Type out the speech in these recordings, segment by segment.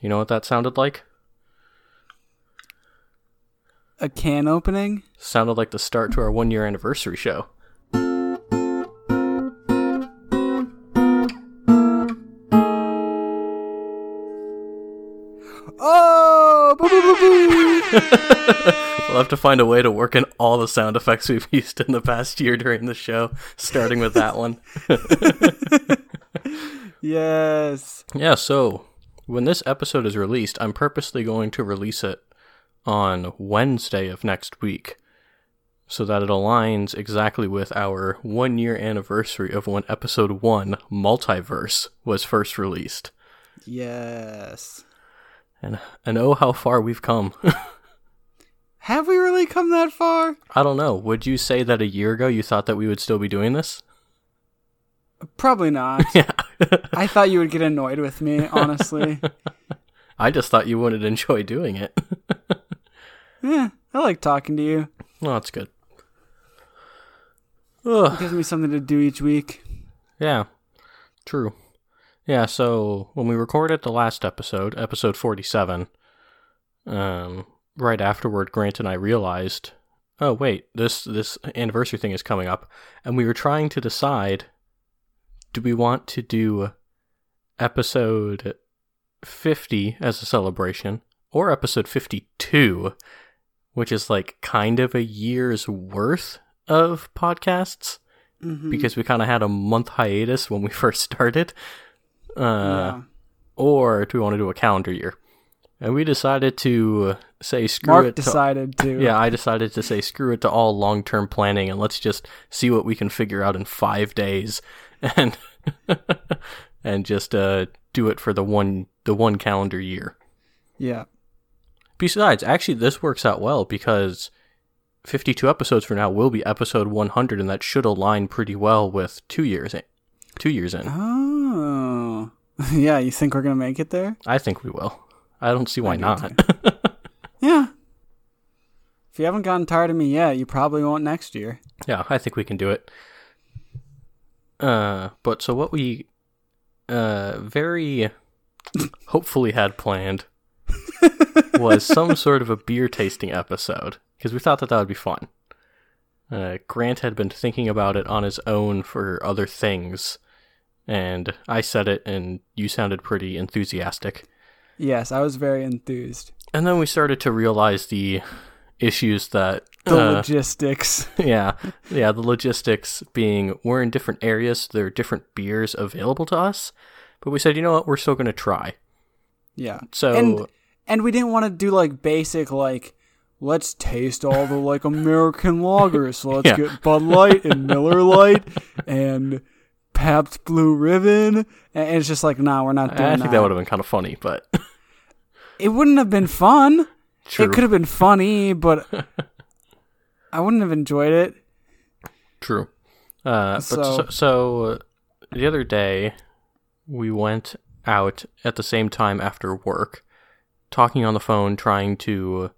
You know what that sounded like? A can opening? Sounded like the start to our one year anniversary show. Oh! Boo, boo, boo, boo. We'll have to find a way to work in all the sound effects we've used in the past year during the show, starting with that one. yes. Yeah, so when this episode is released, I'm purposely going to release it on Wednesday of next week so that it aligns exactly with our one year anniversary of when episode one, Multiverse, was first released. Yes. And, and oh, how far we've come. Have we really come that far? I don't know. Would you say that a year ago you thought that we would still be doing this? Probably not. Yeah. I thought you would get annoyed with me, honestly. I just thought you wouldn't enjoy doing it. yeah, I like talking to you. well, that's good. Ugh. It gives me something to do each week. Yeah, true. Yeah, so when we recorded the last episode, episode 47, um, right afterward, Grant and I realized, oh, wait, this, this anniversary thing is coming up. And we were trying to decide do we want to do episode 50 as a celebration or episode 52, which is like kind of a year's worth of podcasts? Mhm. because we kind of had a month hiatus when we first started. Uh, Yeah. Or do we want to do a calendar year? And we decided to say screw Mark it. To, decided to. yeah, I decided to say screw it to all long term planning and let's just see what we can figure out in five days, and and just uh, do it for the one the one calendar year. Yeah. Besides, actually, this works out well because 52 episodes from now will be episode 100, and that should align pretty well with two years in. Two years in. Oh. Yeah, you think we're going to make it there? I think we will. I don't see why not. Yeah. If you haven't gotten tired of me yet, you probably won't next year. yeah, I think we can do it. Uh, but so what we uh very hopefully had planned was some sort of a beer tasting episode because we thought that that would be fun. Uh, Grant had been thinking about it on his own for other things, and I said it, and you sounded pretty enthusiastic. Yes, I was very enthused. And then we started to realize the issues that The uh, logistics. yeah, yeah. The logistics being we're in different areas, there are different beers available to us, but we said, you know what, we're still going to try. Yeah. So And and we didn't want to do like basic like let's taste all the like American lagers. So let's Yeah. get Bud Light and Miller Light and Pabst Blue Ribbon. And it's just like, nah, we're not doing that. I think that. that would have been kind of funny, but It wouldn't have been fun. true, It could have been funny, but I wouldn't have enjoyed it. true. Uh, but so, So- so uh, the other day we went out at the same time after work, talking on the phone, trying to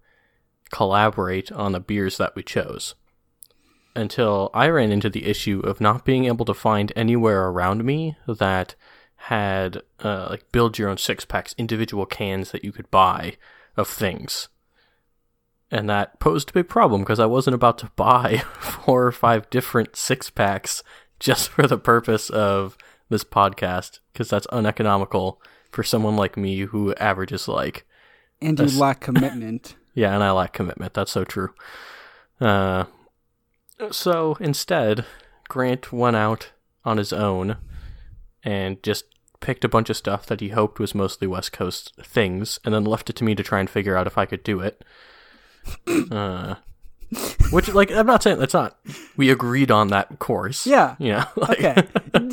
collaborate on the beers that we chose. Until I ran into the issue of not being able to find anywhere around me that had uh, like build your own six packs, individual cans that you could buy of things. And that posed a big problem because I wasn't about to buy four or five different six packs just for the purpose of this podcast because that's uneconomical for someone like me who averages like And you That's- lack commitment. yeah, and I lack commitment. That's so true. Uh, so instead, Grant went out on his own and just picked a bunch of stuff that he hoped was mostly West Coast things, and then left it to me to try and figure out if I could do it. Uh, which, like, I'm not saying that's not. We agreed on that course. Yeah. Yeah. like- Okay.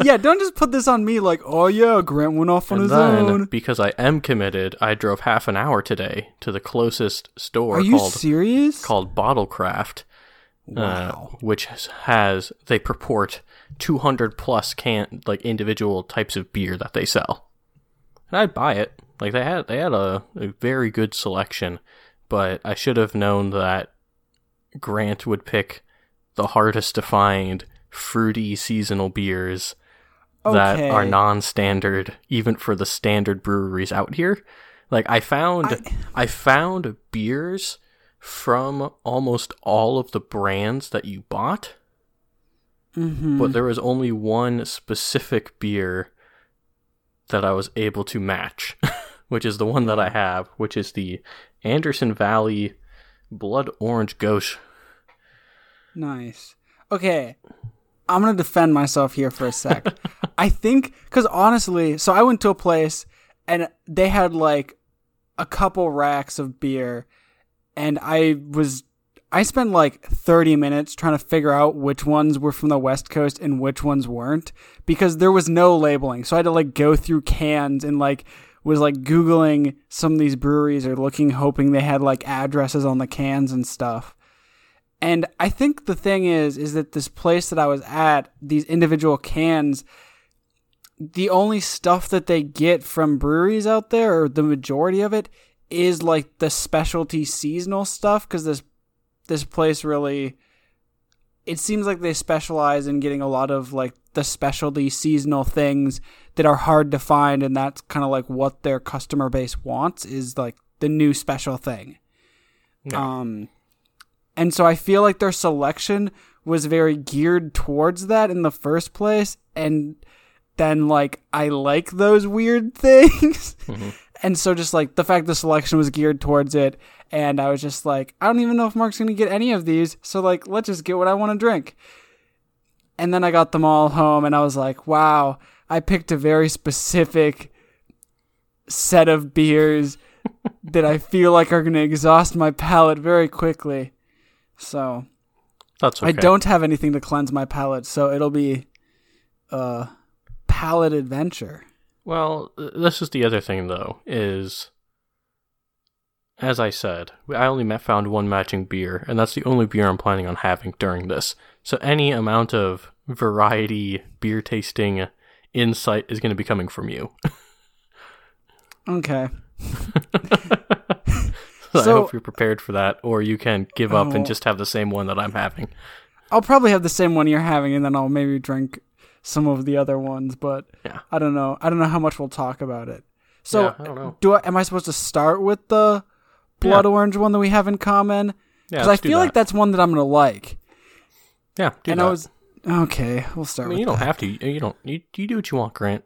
yeah, don't just put this on me like, oh yeah, Grant went off on his then, own. because I am committed, I drove half an hour today to the closest store Are you called serious? called Bottlecraft, wow. uh, which has, has they purport 200 plus can like individual types of beer that they sell, and I'd buy it. Like they had they had a, a very good selection, but I should have known that Grant would pick the hardest to find fruity seasonal beers that are non-standard even for the standard breweries out here Like I found I, found beers from almost all of the brands that you bought. Mm-hmm. But there was only one specific beer that I was able to match, which is the one that I have, which is the Anderson Valley Blood Orange Gose. Nice. Okay. I'm going to defend myself here for a sec. I think, because honestly, so I went to a place and they had like a couple racks of beer, and I was. I spent like 30 minutes trying to figure out which ones were from the West Coast and which ones weren't because there was no labeling. So I had to like go through cans and like was like Googling some of these breweries or looking, hoping they had like addresses on the cans and stuff. And I think the thing is, is that this place that I was at, these individual cans, the only stuff that they get from breweries out there, or the majority of it, is like the specialty seasonal stuff. Because this this place really, it seems like they specialize in getting a lot of like the specialty seasonal things that are hard to find, and that's kind of like what their customer base wants is like the new special thing. Um and so I feel like their selection was very geared towards that in the first place. And then, like, I like those weird things. Mm-hmm. and so, just like the fact the selection was geared towards it. And I was just like, I don't even know if Mark's going to get any of these. So, like, let's just get what I want to drink. And then I got them all home and I was like, wow, I picked a very specific set of beers that I feel like are going to exhaust my palate very quickly. So that's okay. I don't have anything to cleanse my palate, so it'll be a palate adventure. Well, this is the other thing though, is as I said, I only found one matching beer, and that's the only beer I'm planning on having during this. So any amount of variety beer tasting insight is going to be coming from you. okay. so, I hope you're prepared for that, or you can give up oh, and just have the same one that I'm having. I'll probably have the same one you're having, and then I'll maybe drink some of the other ones. But yeah. I don't know. I don't know how much we'll talk about it. So yeah, I don't know. Do I, am I supposed to start with the blood yeah. orange one that we have in common? Because I feel like that's one that I'm gonna like. Yeah, and that. I was okay. We'll start. I mean, you don't that. have to. You don't. You, you do what you want, Grant.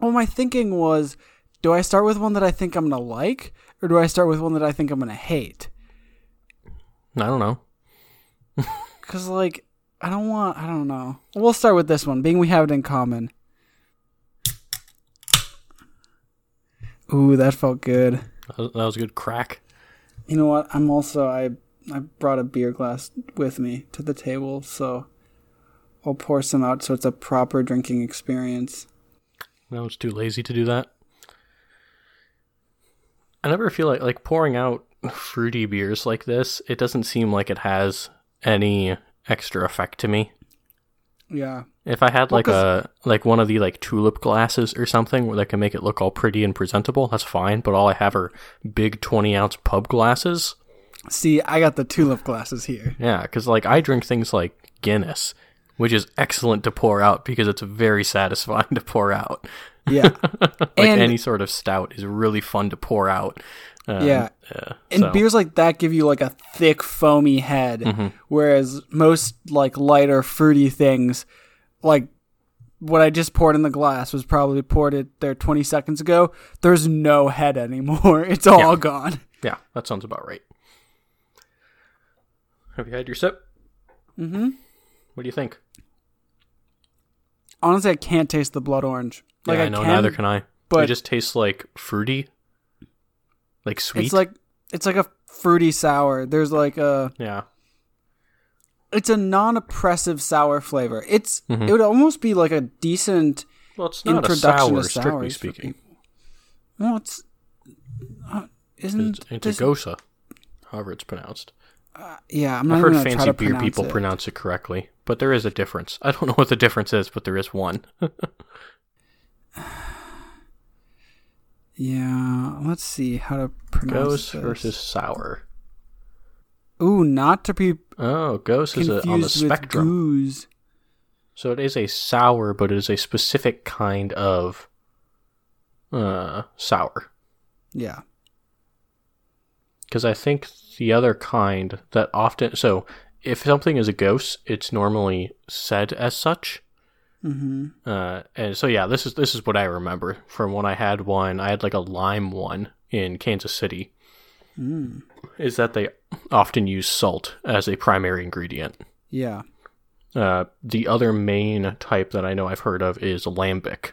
Well, my thinking was, do I start with one that I think I'm gonna like, or do I start with one that I think I'm gonna hate? I don't know. Cause like I don't want. I don't know. We'll start with this one, being we have it in common. Ooh, that felt good. That was a good crack. You know what? I'm also I I brought a beer glass with me to the table, so I'll pour some out so it's a proper drinking experience. No, it's too lazy to do that. I never feel like like pouring out fruity beers like this. It doesn't seem like it has any extra effect to me. Yeah. If I had like well, a like one of the like tulip glasses or something where that can make it look all pretty and presentable, that's fine. But all I have are big twenty ounce pub glasses. See, I got the tulip glasses here. Yeah, because like I drink things like Guinness, which is excellent to pour out because it's very satisfying to pour out. Yeah. like and any sort of stout is really fun to pour out. Um, yeah. Uh, and so. beers like that give you like a thick foamy head mm-hmm. whereas most like lighter fruity things like what I just poured in the glass was probably poured it there 20 seconds ago. There's no head anymore. It's all yeah. gone. Yeah, that sounds about right. Have you had your sip? Mm-hmm. What do you think? Honestly, I can't taste the blood orange. Like yeah, I, I know, can, neither can I. But it just tastes like fruity, like sweet. It's like it's like a fruity sour. There's like a yeah. It's a non-oppressive sour flavor. It's mm-hmm. it would almost be like a decent well, it's not introduction a sour, to strictly speaking. Well, it's uh, isn't it's, it's this... gosa, however it's pronounced. Uh, yeah, I'm not I've heard fancy beer people it. pronounce it correctly, but there is a difference. I don't know what the difference is, but there is one. yeah, let's see how to pronounce Gose versus sour. Ooh, not to be oh, ghost is a, on the spectrum. Goose. So it is a sour, but it is a specific kind of uh, sour. Yeah. Because I think the other kind that often so if something is a ghost, it's normally said as such. Mm-hmm. Uh, and so yeah, this is this is what I remember from when I had one. I had like a lime one in Kansas City. Mm. Is that they often use salt as a primary ingredient. Yeah. Uh, the other main type that I know I've heard of is lambic,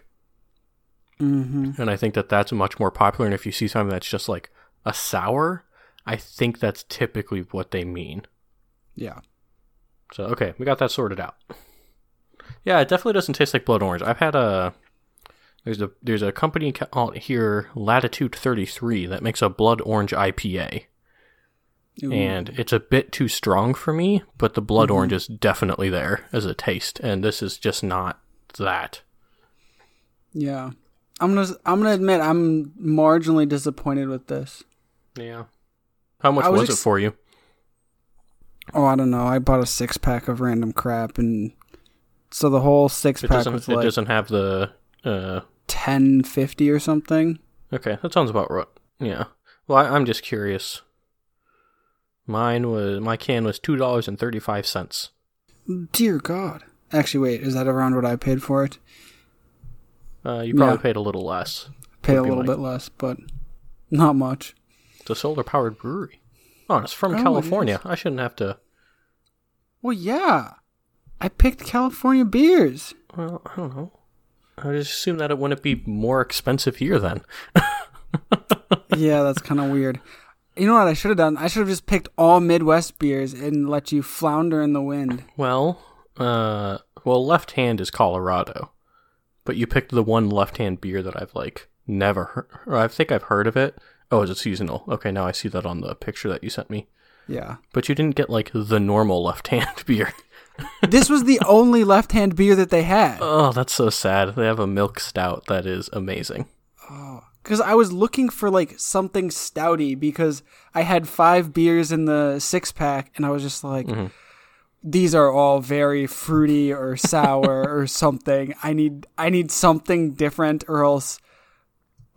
Mm-hmm. and I think that that's much more popular. And if you see something that's just like a sour, I think that's typically what they mean. Yeah. So okay, we got that sorted out. Yeah, it definitely doesn't taste like blood orange. I've had a there's a there's a company out here, Latitude Thirty Three, that makes a blood orange IPA, Ooh. and it's a bit too strong for me. But the blood mm-hmm. orange is definitely there as a taste, and this is just not that. yeah. I'm gonna I'm gonna admit I'm marginally disappointed with this. Yeah. How much I was was, ex- it for you? Oh, I don't know. I bought a six pack of random crap, and so the whole six It pack was It like doesn't have the. Uh, ten fifty or something. okay, that sounds about right. Yeah. Well, I, I'm just curious. Mine was my can was two dollars and thirty five cents. Dear God. Actually, wait. Is that around what I paid for it? Uh, you probably Yeah. paid a little less. Paid a little bit less, but not much. It's a solar powered brewery. Oh, it's from Oh, California. I shouldn't have to. Well, yeah. I picked California beers. Well, I don't know. I just assume that it wouldn't be more expensive here then. yeah, that's kind of weird. You know what I should have done? I should have just picked all Midwest beers and let you flounder in the wind. Well, uh, well, left hand is Colorado, but you picked the one left hand beer that I've like never heard. Or I think I've heard of it. Oh, is it seasonal? Okay, now I see that on the picture that you sent me. Yeah. But you didn't get like the normal left hand beer. This was the only left-hand beer that they had. Oh, that's so sad. They have a milk stout that is amazing. Oh, Because I was looking for like something stouty because I had five beers in the six pack and I was just like, mm-hmm. these are all very fruity or sour or something. I need I need something different or else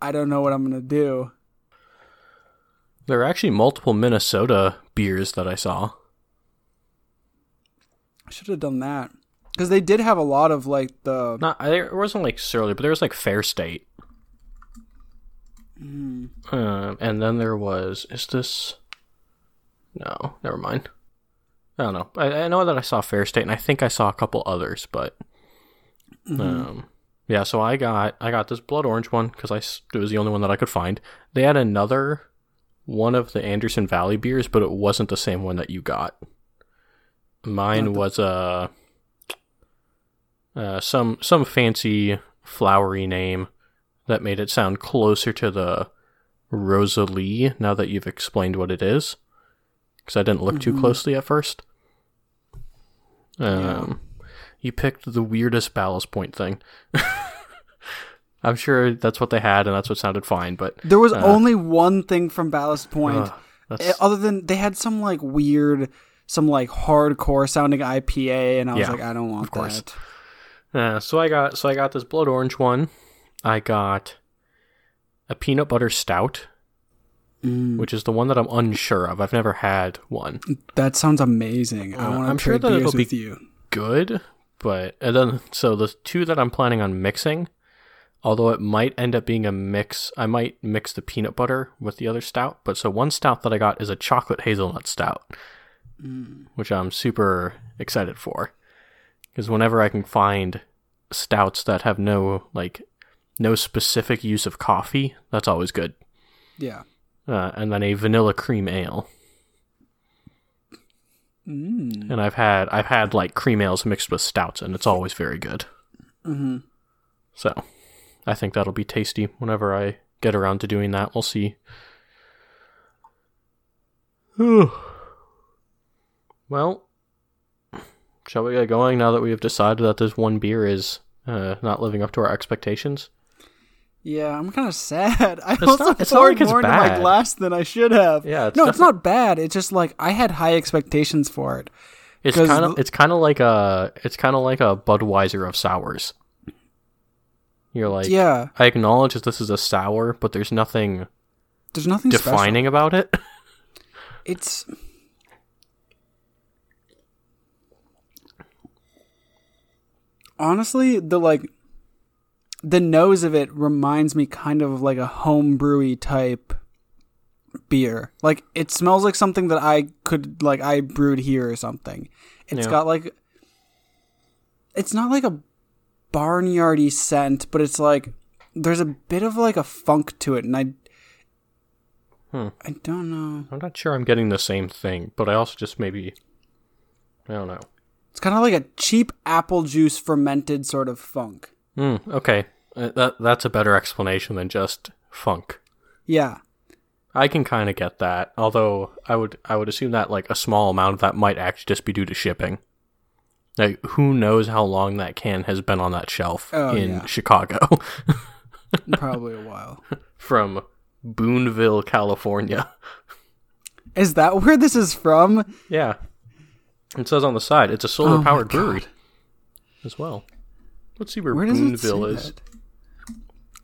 I don't know what I'm gonna do. There are actually multiple Minnesota beers that I saw. I should have done that because they did have a lot of like the Not there wasn't like Surly, but there was like Fair State. Um, and then there was is this? No, never mind. I don't know. I, I know that I saw Fair State, and I think I saw a couple others, but um, yeah. So I got I got this blood orange one because I it was the only one that I could find. They had another one of the Anderson Valley beers, but it wasn't the same one that you got. Mine was a uh, some some fancy flowery name that made it sound closer to the Rosalie. Now that you've explained what it is, because I didn't look too closely at first. Um, you picked the weirdest ballast point thing. I'm sure that's what they had, and that's what sounded fine. But there was Uh. only one thing from Ballast Point. Eh, other than they had some like weird, some like hardcore sounding IPA, and I was Yeah, like, I don't want course. that. Uh, so I got so I got this blood orange one. I got a peanut butter stout, Mm, which is the one that I'm unsure of. I've never had one. that sounds amazing. I Uh, want to I'm sure that beers it'll be- with you. Good, but and then so the two that I'm planning on mixing, although it might end up being a mix, I might mix the peanut butter with the other stout. But so one stout that I got is a chocolate hazelnut stout, which I'm super excited for, because whenever I can find stouts that have no like no specific use of coffee, that's always good. Yeah. Uh, and then a vanilla cream ale. Mm. and I've had I've had like cream ales mixed with stouts, and it's always very good. hmm So, I think that'll be tasty whenever I get around to doing that. We'll see. well, shall we get going now that we have decided that this one beer is uh, not living up to our expectations? Yeah, I'm kind of sad. I It's also not- it's not like it's more into my glass than I should have. Yeah, it's no, it's not bad. It's just like I had high expectations for it. It's kind of it's kind of like a it's kind of like a Budweiser of sours. You're like, yeah, I acknowledge that this is a sour, but there's nothing there's nothing special. defining about it. It's honestly the like the nose of it reminds me kind of like a homebrewy type beer. Like it smells like something that I could like I brewed here or something. It's Yeah. got like it's not like a barnyardy scent, but it's like there's a bit of like a funk to it and I Hmm. I don't know. I'm not sure I'm getting the same thing, but I also just maybe I don't know. It's kind of like a cheap apple juice fermented sort of funk. Hmm. Okay, Uh, that that's a better explanation than just funk. Yeah. I can kind of get that, although I would I would assume that like a small amount of that might actually just be due to shipping. Like who knows how long that can has been on that shelf Oh, in yeah. Chicago Probably a while. from Boonville, California. Is that where this is from? Yeah. It says on the side it's a solar powered Oh my brewery as well. Let's see where, Where Boonville is. that?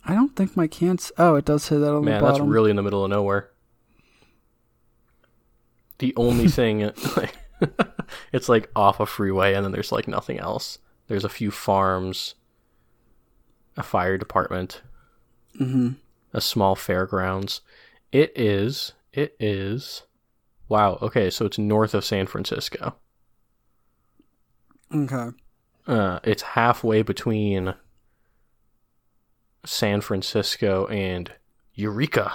I don't think my can't. Oh, it does say that on the Man, that's really in the middle of nowhere. The only thing, it's like off a freeway, and then there's like nothing else. There's a few farms, a fire department, hmm a small fairgrounds. It is. It is. Wow. Okay, so it's north of San Francisco. Okay. Uh, it's halfway between San Francisco and Eureka.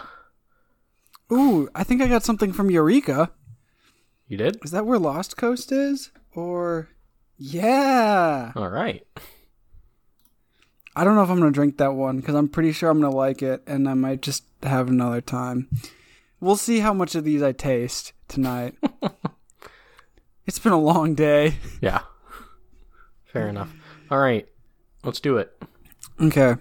Ooh, I think I got something from Eureka. You did? Is that where Lost Coast is? Or yeah. All right. I don't know if I'm gonna drink that one because I'm pretty sure I'm gonna like it, and I might just have another time. We'll see how much of these I taste tonight. it's been a long day. Yeah. Fair enough. All right. Let's do it. Okay.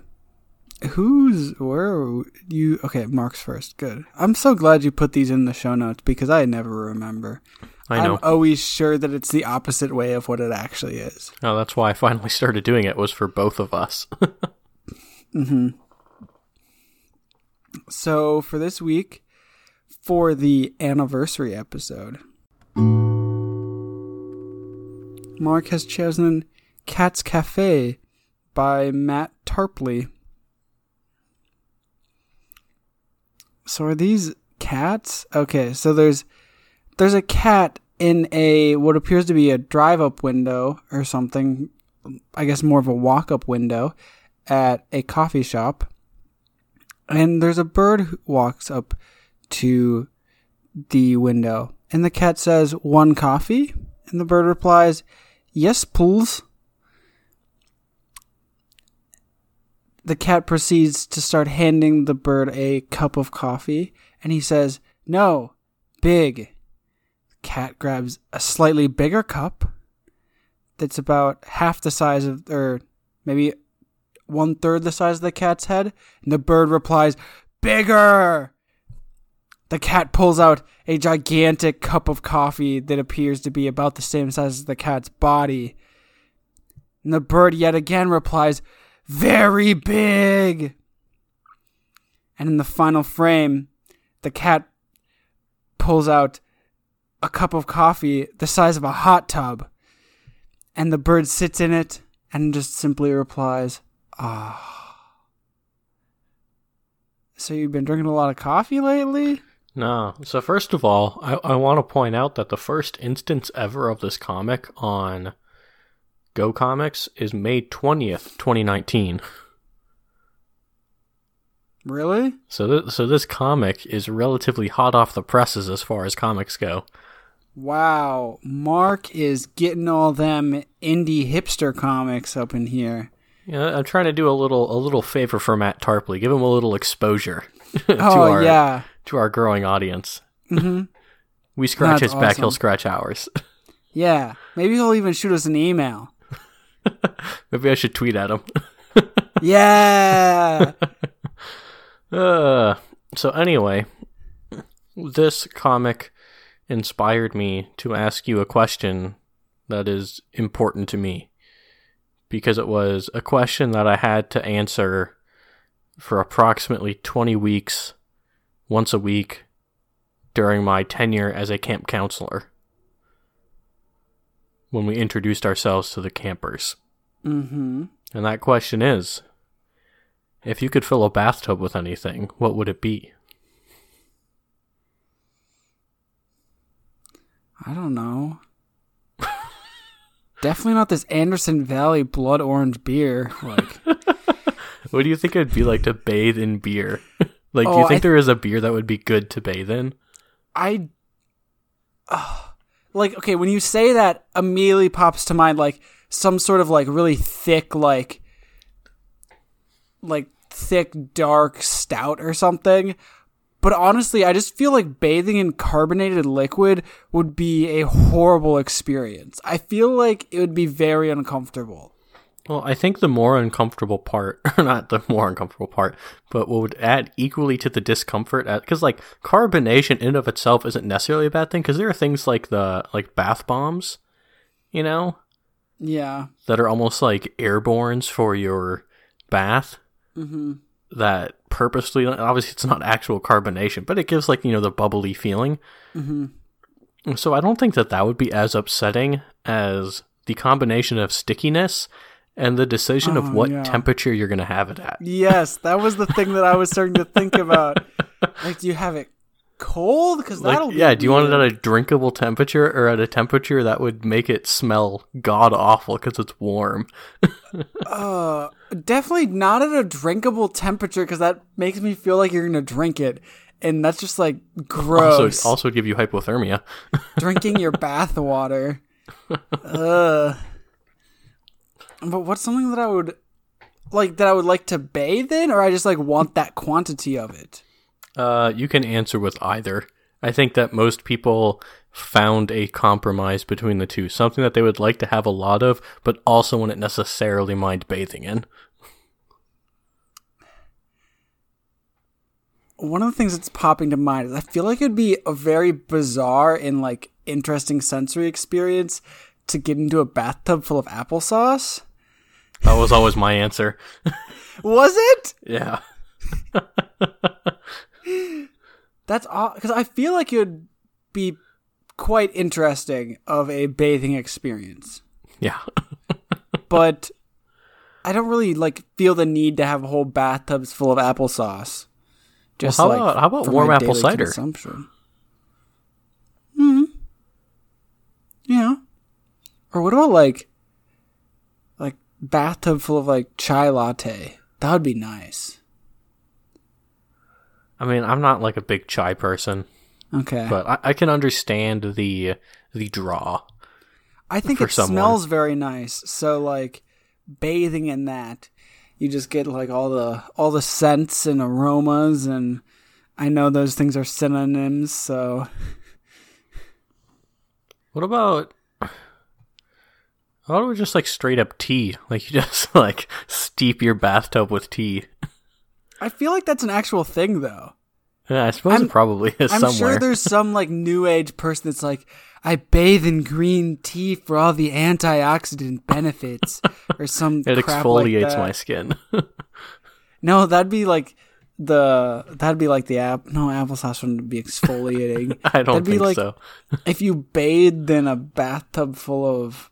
Who's where are you? Okay, Mark's first. Good. I'm so glad you put these in the show notes because I never remember. I know. I'm always sure that it's the opposite way of what it actually is. Oh, that's why I finally started doing it was for both of us. Mhm. So for this week, for the anniversary episode, Mark has chosen Cat's Cafe by Matt Tarpley. So are these cats? Okay, so there's there's a cat in a what appears to be a drive-up window or something. I guess more of a walk-up window at a coffee shop. And there's a bird who walks up to the window. And the cat says, One coffee? And the bird replies, Yes, please. The cat proceeds to start handing the bird a cup of coffee. And he says, No, big. The cat grabs a slightly bigger cup that's about half the size of, or maybe one third the size of the cat's head, and the bird replies, Bigger! The cat pulls out a gigantic cup of coffee that appears to be about the same size as the cat's body. And the bird yet again replies, Very big! And in the final frame, the cat pulls out a cup of coffee the size of a hot tub. And the bird sits in it and just simply replies, Ah. So you've been drinking a lot of coffee lately? no. So first of all, I, I want to point out that the first instance ever of this comic on Go Comics is May 20th, 2019. Really? So th- so this comic is relatively hot off the presses as far as comics go. Wow. Mark is getting all them indie hipster comics up in here. Yeah, I'm trying to do a little a little favor for Matt Tarpley. Give him a little exposure to oh, our yeah. to our growing audience. hmm We scratch That's his back, he'll scratch ours. Yeah. Maybe he'll even shoot us an email. Maybe I should tweet at him. Yeah. Uh, so anyway, this comic inspired me to ask you a question that is important to me because it was a question that I had to answer for approximately 20 weeks once a week during my tenure as a camp counselor when we introduced ourselves to the campers. Mm-hmm. And that question is if you could fill a bathtub with anything, what would it be? I don't know. Definitely not this Anderson Valley blood orange beer. Like, What do you think it'd be like to bathe in beer? like, do Oh, you think th- there is a beer that would be good to bathe in? I, Ugh. Like, okay, when you say that, immediately pops to mind like some sort of like really thick, like, like thick dark stout or something. But honestly, I just feel like bathing in carbonated liquid would be a horrible experience. I feel like it would be very uncomfortable. Well, I think the more uncomfortable part, or not the more uncomfortable part, but what would add equally to the discomfort, because like carbonation in and of itself isn't necessarily a bad thing, because there are things like the like bath bombs, you know, Yeah. that are almost like airbornes for your bath. Mm-hmm. That purposely, obviously, it's not actual carbonation, but it gives like you know the bubbly feeling. Mm-hmm. So I don't think that that would be as upsetting as the combination of stickiness and the decision Oh, of what yeah. temperature you're going to have it at. Yes, that was the thing that I was starting to think about. Like, do you have it cold? Because Like, that'll be yeah, do you want it at a drinkable temperature or at a temperature that would make it smell god awful because it's warm? Uh, definitely not at a drinkable temperature because that makes me feel like you're gonna drink it, and that's just like gross. Also, also give you hypothermia. Drinking your bath water. Ugh. But what's something that I would like that I would like to bathe in, or I just like want that quantity of it? Uh, you can answer with either. I think that most people found a compromise between the two, something that they would like to have a lot of, but also wouldn't necessarily mind bathing in. one of the things that's popping to mind is I feel like it'd be a very bizarre and like interesting sensory experience to get into a bathtub full of applesauce. That was always my answer. Was it? Yeah. That's because I feel like would be quite interesting of a bathing experience, Yeah. but I don't really like feel the need to have whole bathtubs full of applesauce. Just how like about- how about warm apple cider? Consumption. Hmm. Yeah. Or what about like bathtub full of like chai latte? That would be nice. I mean, I'm not like a big chai person, Okay. but I, I can understand the the draw. I think it someone. smells very nice. So like bathing in that, you just get like all the all the scents and aromas and I know those things are synonyms, so What about how about just like straight up tea? Like you just like steep your bathtub with tea. I feel like that's an actual thing though. Yeah, I suppose I'm- it probably is I'm somewhere. sure there's some like new age person that's like, I bathe in green tea for all the antioxidant benefits, or some it exfoliates like my skin. No, that'd be like the that'd be like the app. No, applesauce wouldn't be exfoliating. I don't That'd be think like so. if you bathed in a bathtub full of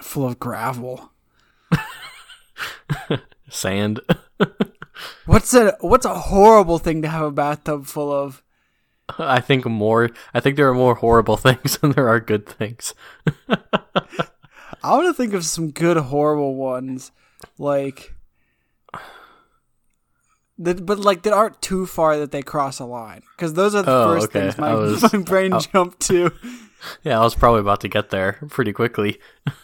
full of gravel. Sand. What's a what's a horrible thing to have a bathtub full of? I think more. I think there are more horrible things than there are good things. I want to think of some good horrible ones, like but like that aren't too far that they cross a line. Because those are the Oh, first okay. things my, was- my brain jumped to. Yeah, I was probably about to get there pretty quickly.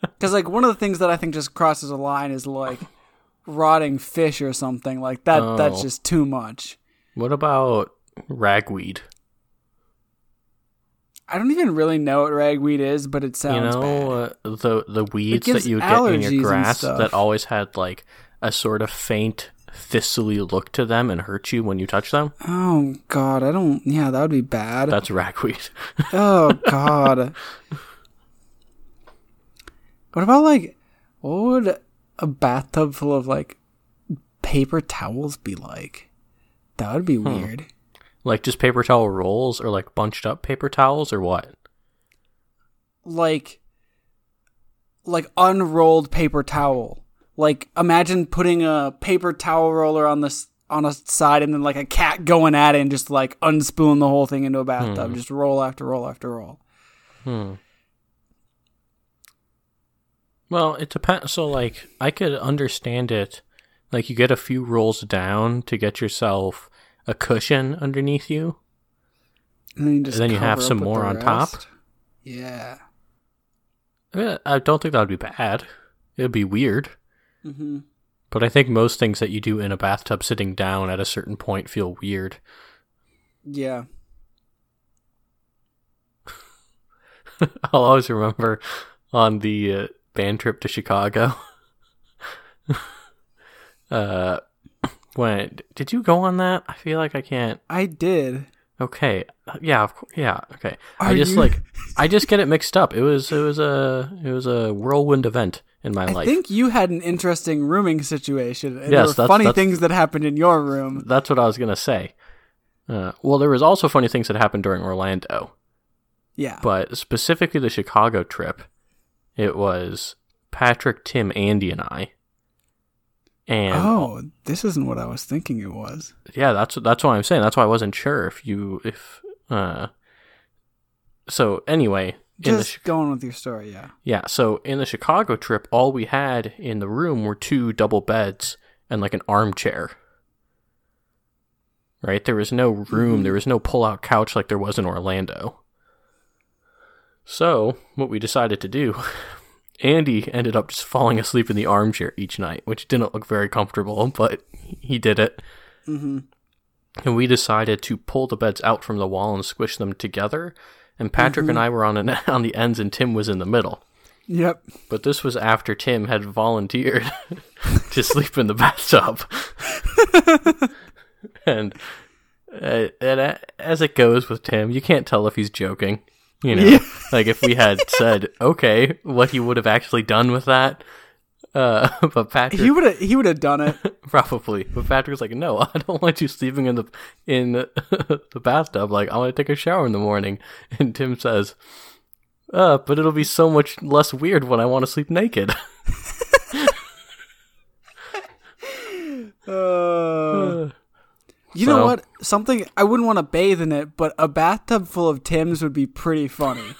Because like one of the things that I think just crosses a line is like rotting fish or something like that. That's Oh. just too much. What about ragweed? I don't even really know what ragweed is, but it sounds You know uh, the the weeds that you get in your grass that always had like a sort of faint thistly look to them and hurt you when you touch them. Oh god, I don't. Yeah, that would be bad. That's ragweed. Oh god. what about like what would a bathtub full of like paper towels be like? That would be hmm. weird. Like just paper towel rolls or like bunched up paper towels or what? Like like unrolled paper towel. Like imagine putting a paper towel roller on this on a side and then like a cat going at it and just like unspoon the whole thing into a bathtub. Just roll after roll after roll. Hmm. Well, it depends. So, like, I could understand it. Like, you get a few rolls down to get yourself a cushion underneath you. And then you just And then you have some more on top? Yeah. I, mean, I don't think that would be bad. It would be weird. Mm-hmm. But I think most things that you do in a bathtub sitting down at a certain point feel weird. Yeah. I'll always remember on the uh, band trip to Chicago. uh, when did you go on that? I feel like I can't. I did. Okay, yeah, of cour- yeah, okay. I just you- like I just get it mixed up. It was it was a it was a whirlwind event in my I life. think you had an interesting rooming situation. And Yes, there were that's- funny that's- things that happened in your room. That's what I was gonna say. Uh, well, there was also funny things that happened during Orlando. Yeah. but specifically the Chicago trip, it was Patrick, Tim, Andy, and I. And oh, this isn't what I was thinking it was. yeah, that's that's why I'm saying. That's why I wasn't sure if you if uh. So anyway, the Just Chi- going with your story, yeah. yeah, so in the Chicago trip, all we had in the room were two double beds and like an armchair. Right, there was no room. There was no pull-out couch like there was in Orlando. So, what we decided to do, Andy ended up just falling asleep in the armchair each night, which didn't look very comfortable, but he did it. Mm-hmm. And we decided to pull the beds out from the wall and squish them together. And Patrick and I were on an, on the ends, and Tim was in the middle. Yep. But this was after Tim had volunteered to sleep in the bathtub. and uh, and uh, as it goes with Tim, you can't tell if he's joking. You know, Yeah. like if we had said, okay, what he would have actually done with that. Uh, but Patrick He would have he would have done it. probably, but Patrick was like, no, I don't want you sleeping in the in the bathtub. Like I want to take a shower in the morning. And Tim says, uh, but it'll be so much less weird when I want to sleep naked. Uh, you know what? Something I wouldn't want to bathe in it, but a bathtub full of Tims would be pretty funny.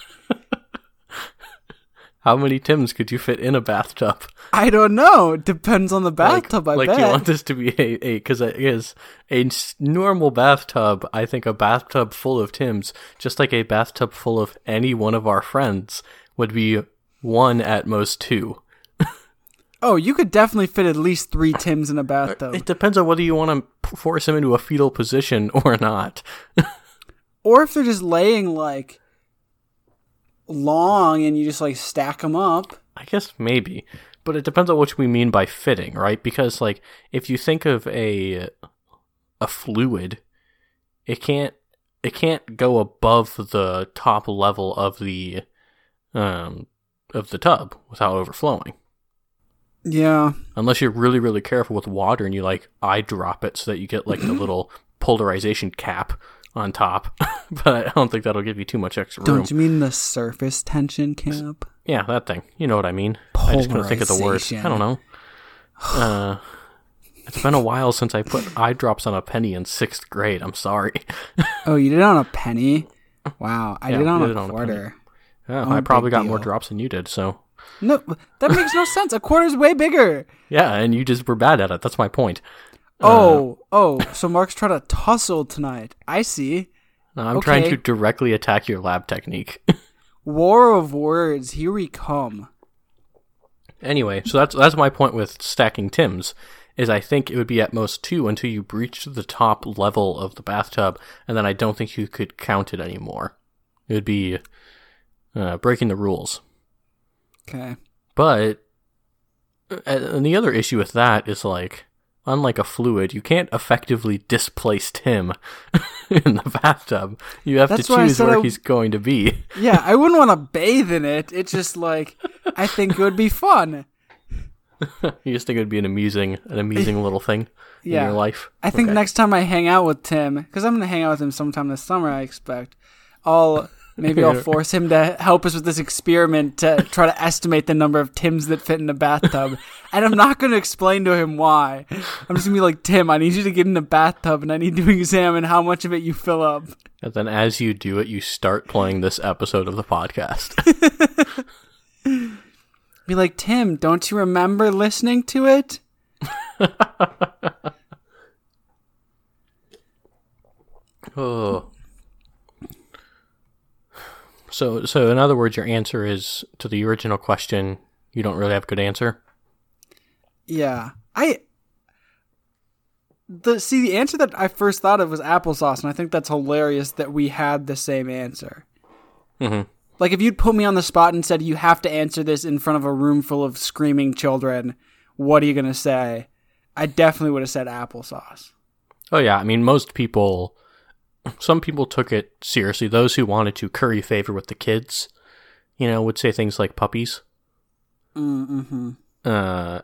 How many Tims could you fit in a bathtub? I don't know. It depends on the bathtub. like, I like bet. you want this to be a a because it is a normal bathtub. I think a bathtub full of Tims, just like a bathtub full of any one of our friends, would be one at most two. oh, you could definitely fit at least three Tims in a uh, bathtub. It depends on whether you want to force them into a fetal position or not. or if they're just laying like long and you just like stack them up. I guess maybe, but it depends on what we mean by fitting, right? Because like if you think of a a fluid, it can't it can't go above the top level of the um of the tub without overflowing. Yeah. Unless you're really really careful with water and you like eye drop it so that you get like the little polarization cap on top. but I don't think that'll give you too much extra room. Don't you mean the surface tension camp? Yeah, that thing. You know what I mean. I just couldn't think of the word. I don't know. Uh, it's been a while since I put eye drops on a penny in sixth grade. I'm sorry. Oh, you did it on a penny? Wow, I Yeah, did it on we a did it on a quarter. Yeah, Oh, I probably got more drops than you did. So No, that makes no sense. A quarter's way bigger. yeah, and you just were bad at it. That's my point. Oh, oh, so Mark's trying to tussle tonight. I see. No, I'm trying to directly attack your lab technique. War of words. Here we come. anyway, so that's that's my point with stacking Tims. Is I think it would be at most two until you breached the top level of the bathtub, and then I don't think you could count it anymore. It would be uh, breaking the rules. Okay. But uh, and the other issue with that is like, unlike a fluid, you can't effectively displace Tim in the bathtub. You have That's to choose where I- he's going to be. Yeah, I wouldn't want to bathe in it. It's just like I think it would be fun. you just think it would be an amusing, an amusing little thing in your life. I think Okay. next time I hang out with Tim, because I'm gonna hang out with him sometime this summer, I expect. I'll maybe I'll force him to help us with this experiment to try to estimate the number of Tims that fit in a bathtub. and I'm not gonna explain to him why. I'm just gonna be like, Tim, I need you to get in the bathtub, and I need to examine how much of it you fill up. And then as you do it, you start playing this episode of the podcast. Be like, Tim, don't you remember listening to it? oh. So, so in other words, your answer is to the original question. You don't really have a good answer. Yeah. I the see the answer that I first thought of was applesauce, and I think that's hilarious that we had the same answer. Mhm. Like if you'd put me on the spot and said you have to answer this in front of a room full of screaming children, what are you gonna say? I definitely would have said applesauce. Oh yeah, I mean most people some people took it seriously. Those who wanted to curry favor with the kids, you know, would say things like puppies. Mm-hmm. Uh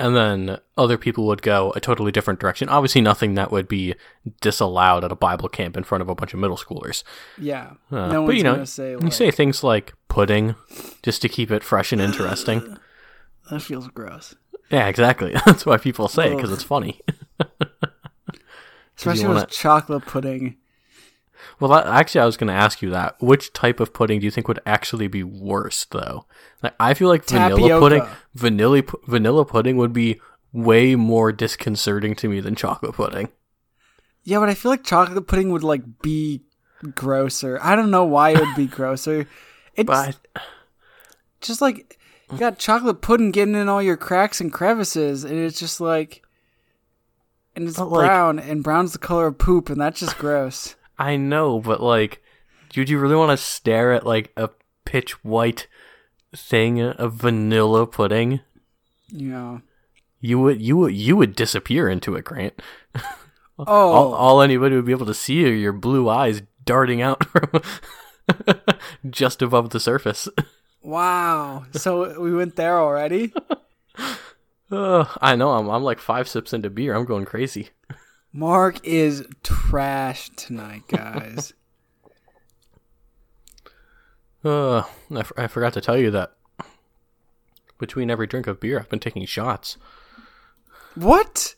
and then other people would go a totally different direction. Obviously nothing that would be disallowed at a Bible camp in front of a bunch of middle schoolers. Yeah. Uh, no but one's you know, say you say things like pudding just to keep it fresh and interesting. that feels gross. yeah, exactly. That's why people say it because it's funny. Especially wanna- with chocolate pudding. Well, actually, I was going to ask you that. Which type of pudding do you think would actually be worse, though? Like, I feel like vanilla pudding, vanilla vanilla pudding would be way more disconcerting to me than chocolate pudding. Yeah, but I feel like chocolate pudding would like be grosser. I don't know why it would be grosser. It's But just like you got chocolate pudding getting in all your cracks and crevices, and it's just like, and it's But, like- brown, and brown's the color of poop, and that's just gross. I know, but like, dude, you really want to stare at like a pitch white thing of vanilla pudding? Know. You would, you would, you would disappear into it, Grant. Oh, All, all anybody would be able to see are your blue eyes darting out from just above the surface. wow! So we went there already. Uh, I know. I'm I'm like five sips into beer. I'm going crazy. Mark is trash tonight, guys. Uh, I, f- I forgot to tell you that between every drink of beer, I've been taking shots. what?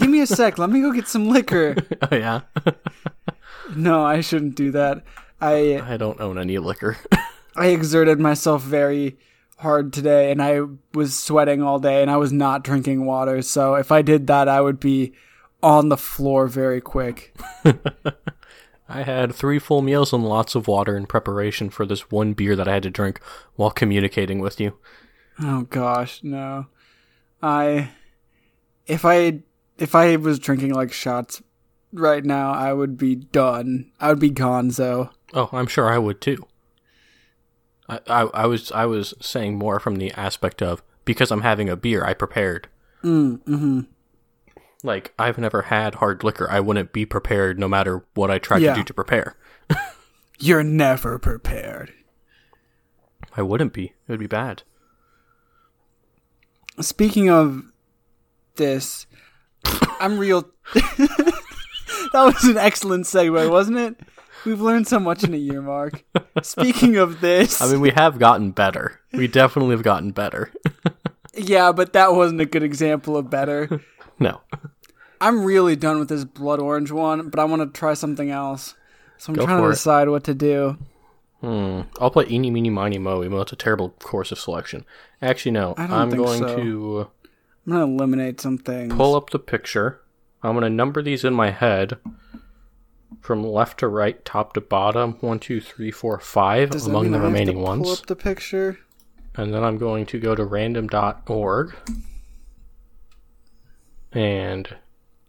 Give me a sec. Let me go get some liquor. oh yeah. No, I shouldn't do that. I I don't own any liquor. I exerted myself very hard today and I was sweating all day and I was not drinking water. So if I did that, I would be on the floor very quick. I had three full meals and lots of water in preparation for this one beer that I had to drink while communicating with you. Oh gosh, no. I if I if I was drinking like shots right now, I would be done. I would be gone, gonzo. Oh, I'm sure I would too. I, I, I was I was saying more from the aspect of because I'm having a beer, I prepared. Mm, mm-hmm. Like I've never had hard liquor. I wouldn't be prepared no matter what I tried Yeah. to do to prepare. You're never prepared. I wouldn't be. It would be bad. Speaking of this, I'm real. that was an excellent segue, wasn't it? We've learned so much in a year, Mark. Speaking of this, I mean, we have gotten better. We definitely have gotten better. yeah, but that wasn't a good example of better. no. I'm really done with this blood orange one, but I want to try something else. So I'm Go trying to it. decide what to do. Hmm. I'll play Eeny, Meeny, Miny, Mo, even though it's a terrible course of selection. Actually, no. I think going so. to I'm gonna eliminate some things. pull up the picture. I'm going to number these in my head from left to right, top to bottom. One, two, three, four, five Does among the I have to remaining Pull ones. up the picture. And then I'm going to go to random.org and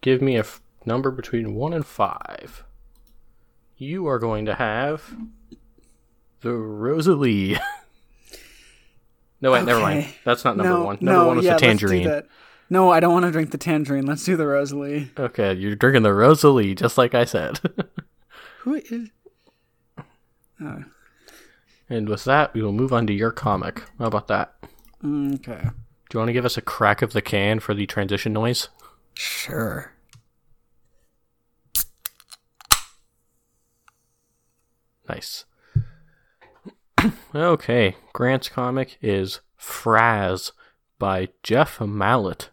give me a f- number between 1 and 5. You are going to have the Rosalie. no, wait, never mind. That's not number no, one. Number no, one was yeah, the tangerine. No, I don't want to drink the tangerine. Let's do the Rosalie. Okay, you're drinking the Rosalie, just like I said. Who is? and with that, we will move on to your comic. How about that? Mm, Okay. Do you want to give us a crack of the can for the transition noise? Sure. Nice. okay, Grant's comic is Frazz by Jef Mallett.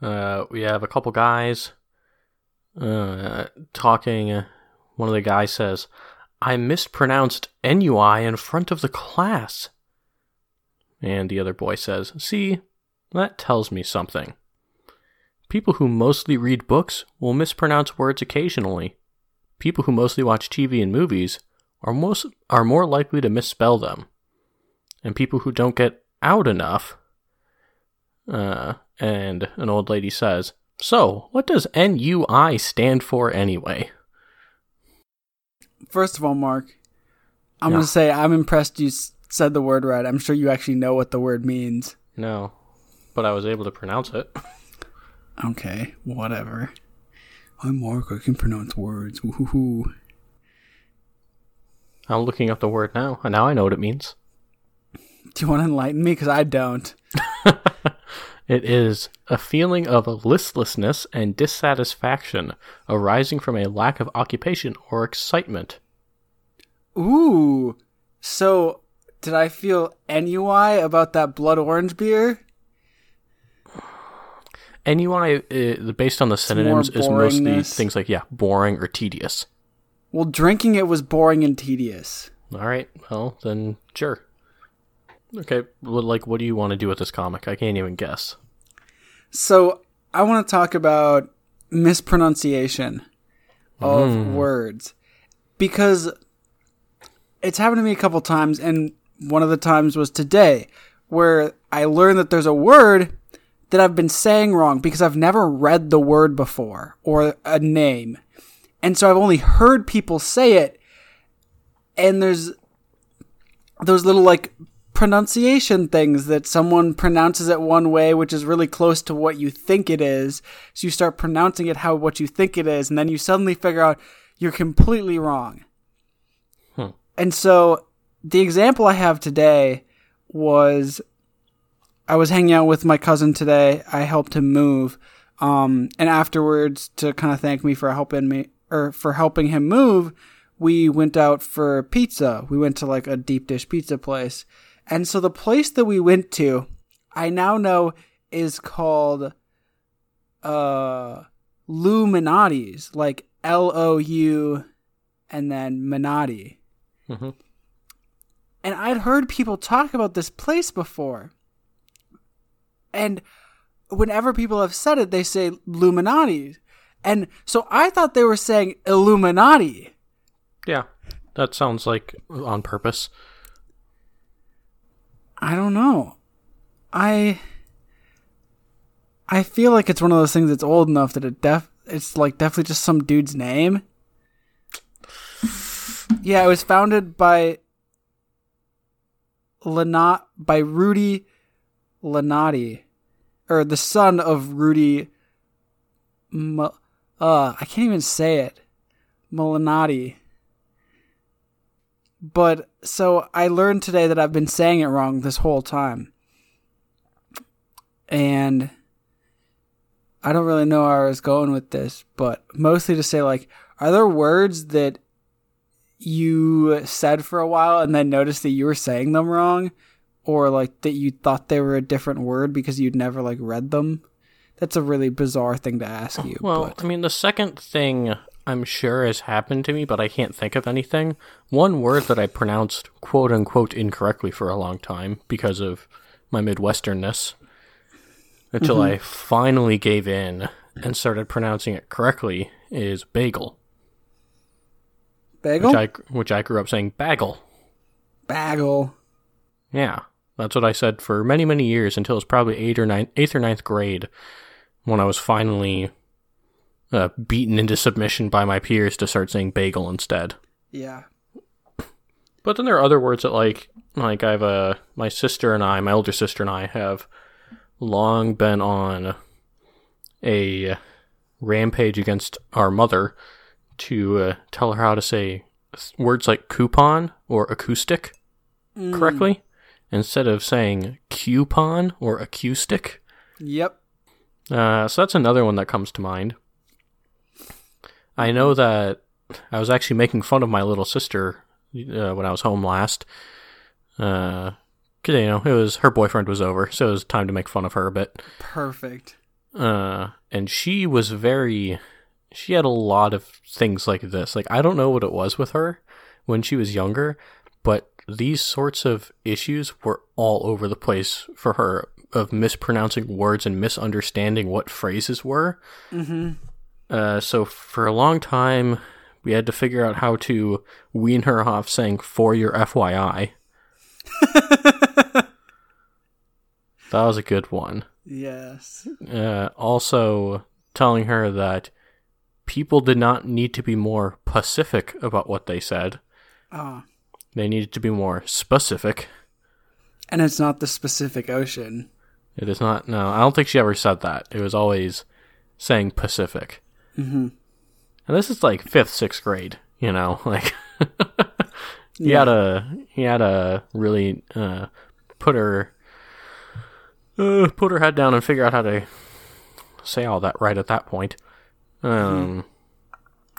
Uh, we have a couple guys uh, talking. One of the guys says, I mispronounced ennui in front of the class. And the other boy says, See, that tells me something. People who mostly read books will mispronounce words occasionally. People who mostly watch TV and movies are most are more likely to misspell them. And people who don't get out enough uh, and an old lady says, So, what does ennui stand for anyway? First of all, Mark, I'm Yeah. going to say I'm impressed you said the word right. I'm sure you actually know what the word means. No, but I was able to pronounce it. Okay, whatever. I'm Mark. I can pronounce words. Woohoo. I'm looking up the word now, and now I know what it means. Do you want to enlighten me? Because I don't. It is a feeling of listlessness and dissatisfaction arising from a lack of occupation or excitement. Ooh. So, did I feel ennui about that blood orange beer? NUI, uh, based on the synonyms, is mostly things like, yeah, boring or tedious. Well, drinking it was boring and tedious. All right, well, then sure. Okay, well, like, what do you want to do with this comic? I can't even guess. So, I want to talk about mispronunciation of words because it's happened to me a couple times, and one of the times was today where I learned that there's a word that I've been saying wrong because I've never read the word before or a name. And so I've only heard people say it, and there's those little like pronunciation things that someone pronounces it one way which is really close to what you think it is so you start pronouncing it how what you think it is and then you suddenly figure out you're completely wrong Hmm. and so the example i have today was i was hanging out with my cousin today i helped him move um, and afterwards to kind of thank me for helping me or for helping him move we went out for pizza we went to like a deep dish pizza place and so the place that we went to, I now know is called uh Lou Malnati's, like L O U and then Minati. hmm And I'd heard people talk about this place before. And whenever people have said it, they say Illuminati. And so I thought they were saying Illuminati. Yeah, that sounds like on purpose. I don't know. I I feel like it's one of those things that's old enough that it def it's like definitely just some dude's name. Yeah, it was founded by Lenat by Rudy Lenati, or the son of Rudy. M- uh, I can't even say it. Malinati. But so I learned today that I've been saying it wrong this whole time. And I don't really know where I was going with this, but mostly to say like, are there words that you said for a while and then noticed that you were saying them wrong? Or like that you thought they were a different word because you'd never like read them? That's a really bizarre thing to ask you. Well, but I mean, the second thing I'm sure has happened to me, but I can't think of anything. One word that I pronounced quote unquote incorrectly for a long time because of my Midwesternness until Mm-hmm. I finally gave in and started pronouncing it correctly is bagel, bagel? which I which I grew up saying bagel. Bagel. Yeah, that's what I said for many many years until it was probably eighth or ninth eighth or ninth grade when I was finally uh, beaten into submission by my peers to start saying bagel instead. Yeah. But then there are other words that like like I have a my sister and I, my older sister and I have long been on a rampage against our mother to uh, tell her how to say words like coupon or acoustic correctly. Instead of saying coupon or acoustic. Yep. Uh, so that's another one that comes to mind. I know that I was actually making fun of my little sister uh, when I was home last. Uh, 'cause, you know, it was her boyfriend was over, so it was time to make fun of her a bit. Perfect. Uh, and she was very, she had a lot of things like this. Like, I don't know what it was with her when she was younger, these sorts of issues were all over the place for her of mispronouncing words and misunderstanding what phrases were. Mm-hmm. Uh, so for a long time, we had to figure out how to wean her off saying "for your FYI." that was a good one. Yes. Uh, also, telling her that people did not need to be more pacific about what they said; Ah. They needed to be more specific. And it's not the specific ocean. It is not. No, I don't think she ever said that. It was always saying Pacific. Mm-hmm. And this is like fifth, sixth grade. You know, like he Yeah. had to he had to really uh, put her uh, put her head down and figure out how to say all that right at that point. Um,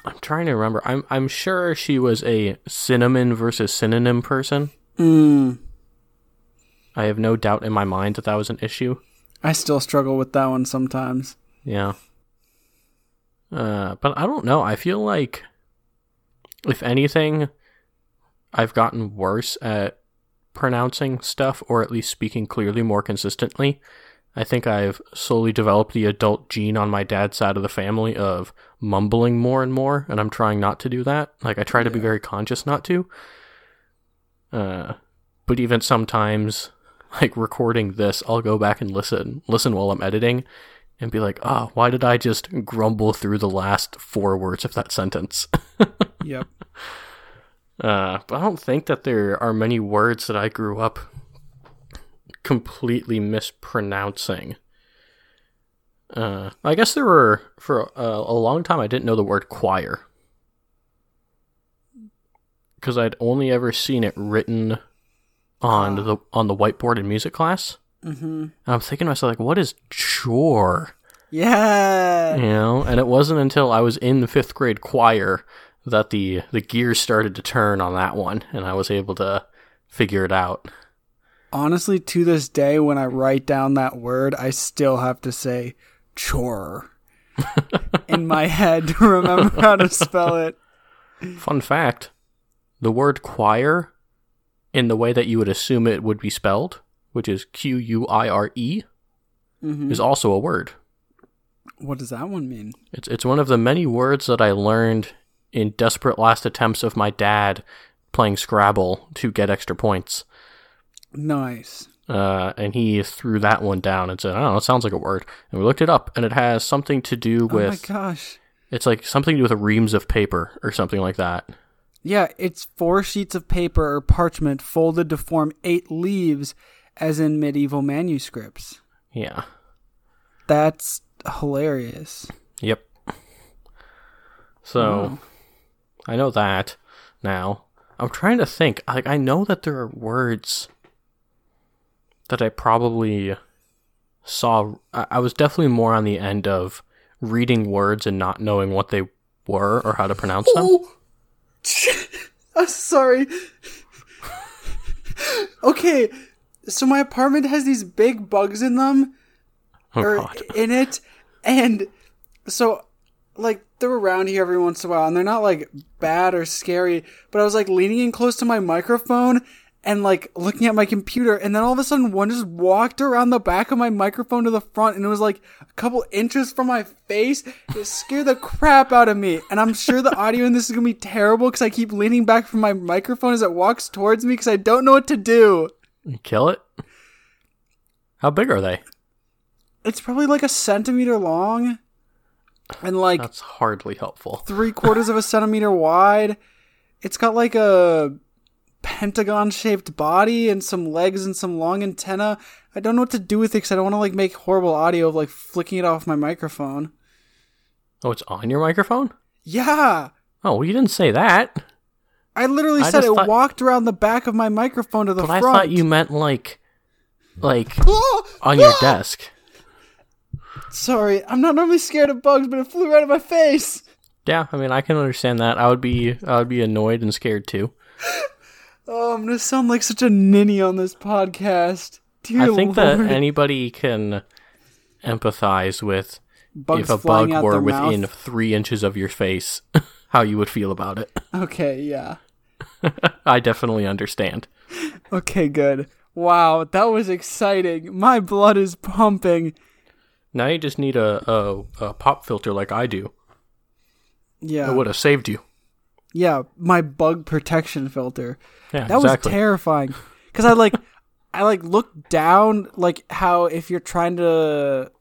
I'm trying to remember. I'm I'm sure she was a cinnamon versus synonym person. Mm. I have no doubt in my mind that that was an issue. I still struggle with that one sometimes. Yeah. Uh, but I don't know. I feel like, if anything, I've gotten worse at pronouncing stuff or at least speaking clearly more consistently. I think I've slowly developed the adult gene on my dad's side of the family of mumbling more and more, and I'm trying not to do that. Like, I try to be very conscious not to. Uh, but even sometimes, like recording this, I'll go back and listen, listen while I'm editing, and be like, "Ah, why did I just grumble through the last four words of that sentence?" Yep. Uh, but I don't think that there are many words that I grew up completely mispronouncing. Uh, I guess there were for a, a long time I didn't know the word choir because I'd only ever seen it written on the on the whiteboard in music class. Mm-hmm. And I'm thinking to myself like, what is chore? Yeah. you know and it wasn't until i was in the fifth grade choir that the the gears started to turn on that one and i was able to figure it out Honestly, to this day, when I write down that word, I still have to say chore in my head to remember how to spell it. fun fact the word choir in the way that you would assume it would be spelled which is q-u-i-r-e Mhm. is also a word What does that one mean? it's it's one of the many words that i learned in desperate last attempts of my dad playing scrabble to get extra points Nice. Uh, and he threw that one down and said, "I don't know, it sounds like a word." And we looked it up, and it has something to do with. oh my gosh. it's like something to do with reams of paper or something like that. Yeah, it's four sheets of paper or parchment folded to form eight leaves, as in medieval manuscripts. Yeah. That's hilarious. Yep. So. I know that now. I'm trying to think. Like I know that there are words that I probably saw. I, was definitely more on the end of reading words and not knowing what they were or how to pronounce them. Oh, I'm sorry. okay, so my apartment has these big bugs in them, Oh or god. in it, and so like they're around here every once in a while, and they're not like bad or scary. But I was like leaning in close to my microphone and like looking at my computer, and then all of a sudden one just walked around the back of my microphone to the front, and it was like a couple inches from my face. It scared the crap out of me, and I'm sure the audio in this is gonna be terrible because I keep leaning back from my microphone as it walks towards me because I don't know what to do. Kill it? How big are they? It's probably like a centimeter long, and like That's hardly helpful. three quarters of a centimeter wide. It's got like a pentagon shaped body and some legs and some long antenna. I don't know what to do with it because I don't want to like make horrible audio of like flicking it off my microphone. Oh, it's on your microphone? Yeah, Oh, well, you didn't say that. I literally I said it thought- walked around the back of my microphone to the But I thought you meant like, like on your desk. Sorry, I'm not normally scared of bugs, but it flew right in my face. Yeah, I mean, I can understand that. I would be, I would be annoyed and scared too. Oh, I'm gonna sound like such a ninny on this podcast. Dear I think that anybody can empathize with bugs if a bug were within mouth. three inches of your face, how you would feel about it. Okay, yeah. I definitely understand. Okay, good. Wow, that was exciting. My blood is pumping. Now you just need a, a, a pop filter like I do. Yeah. It would have saved you. Yeah, my bug protection filter. Yeah, That exactly. was terrifying. Cuz I like I like looked down like how if you're trying to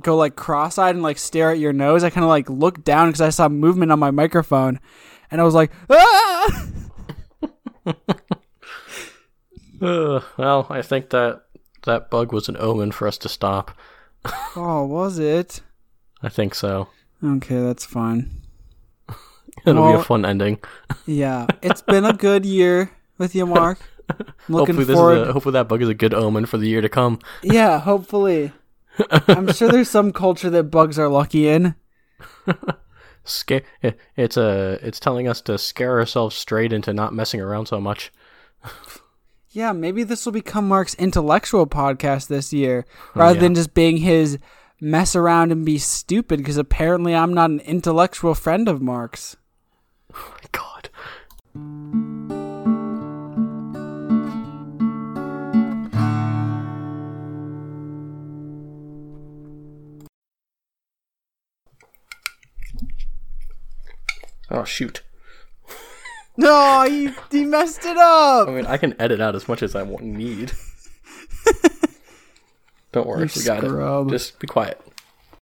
go like cross-eyed and like stare at your nose, I kind of like looked down cuz I saw movement on my microphone and I was like, "Ah!" Ugh, well, I think that that bug was an omen for us to stop. Oh, was it? I think so. Okay, that's fine. It'll be a fun ending. Yeah, it's been a good year with you, Mark. Looking hopefully, forward. a, hopefully that bug is a good omen for the year to come. Yeah, hopefully. I'm sure there's some culture that bugs are lucky in. Scare. It's a. It's telling us to scare ourselves straight into not messing around so much. Yeah, maybe this will become Mark's intellectual podcast this year, rather yeah. than just being his mess around and be stupid. Because apparently, I'm not an intellectual friend of Mark's. Oh God. Oh shoot! No, he he messed it up. I mean, I can edit out as much as I want need. Don't worry, You we got scrub. it. Just be quiet.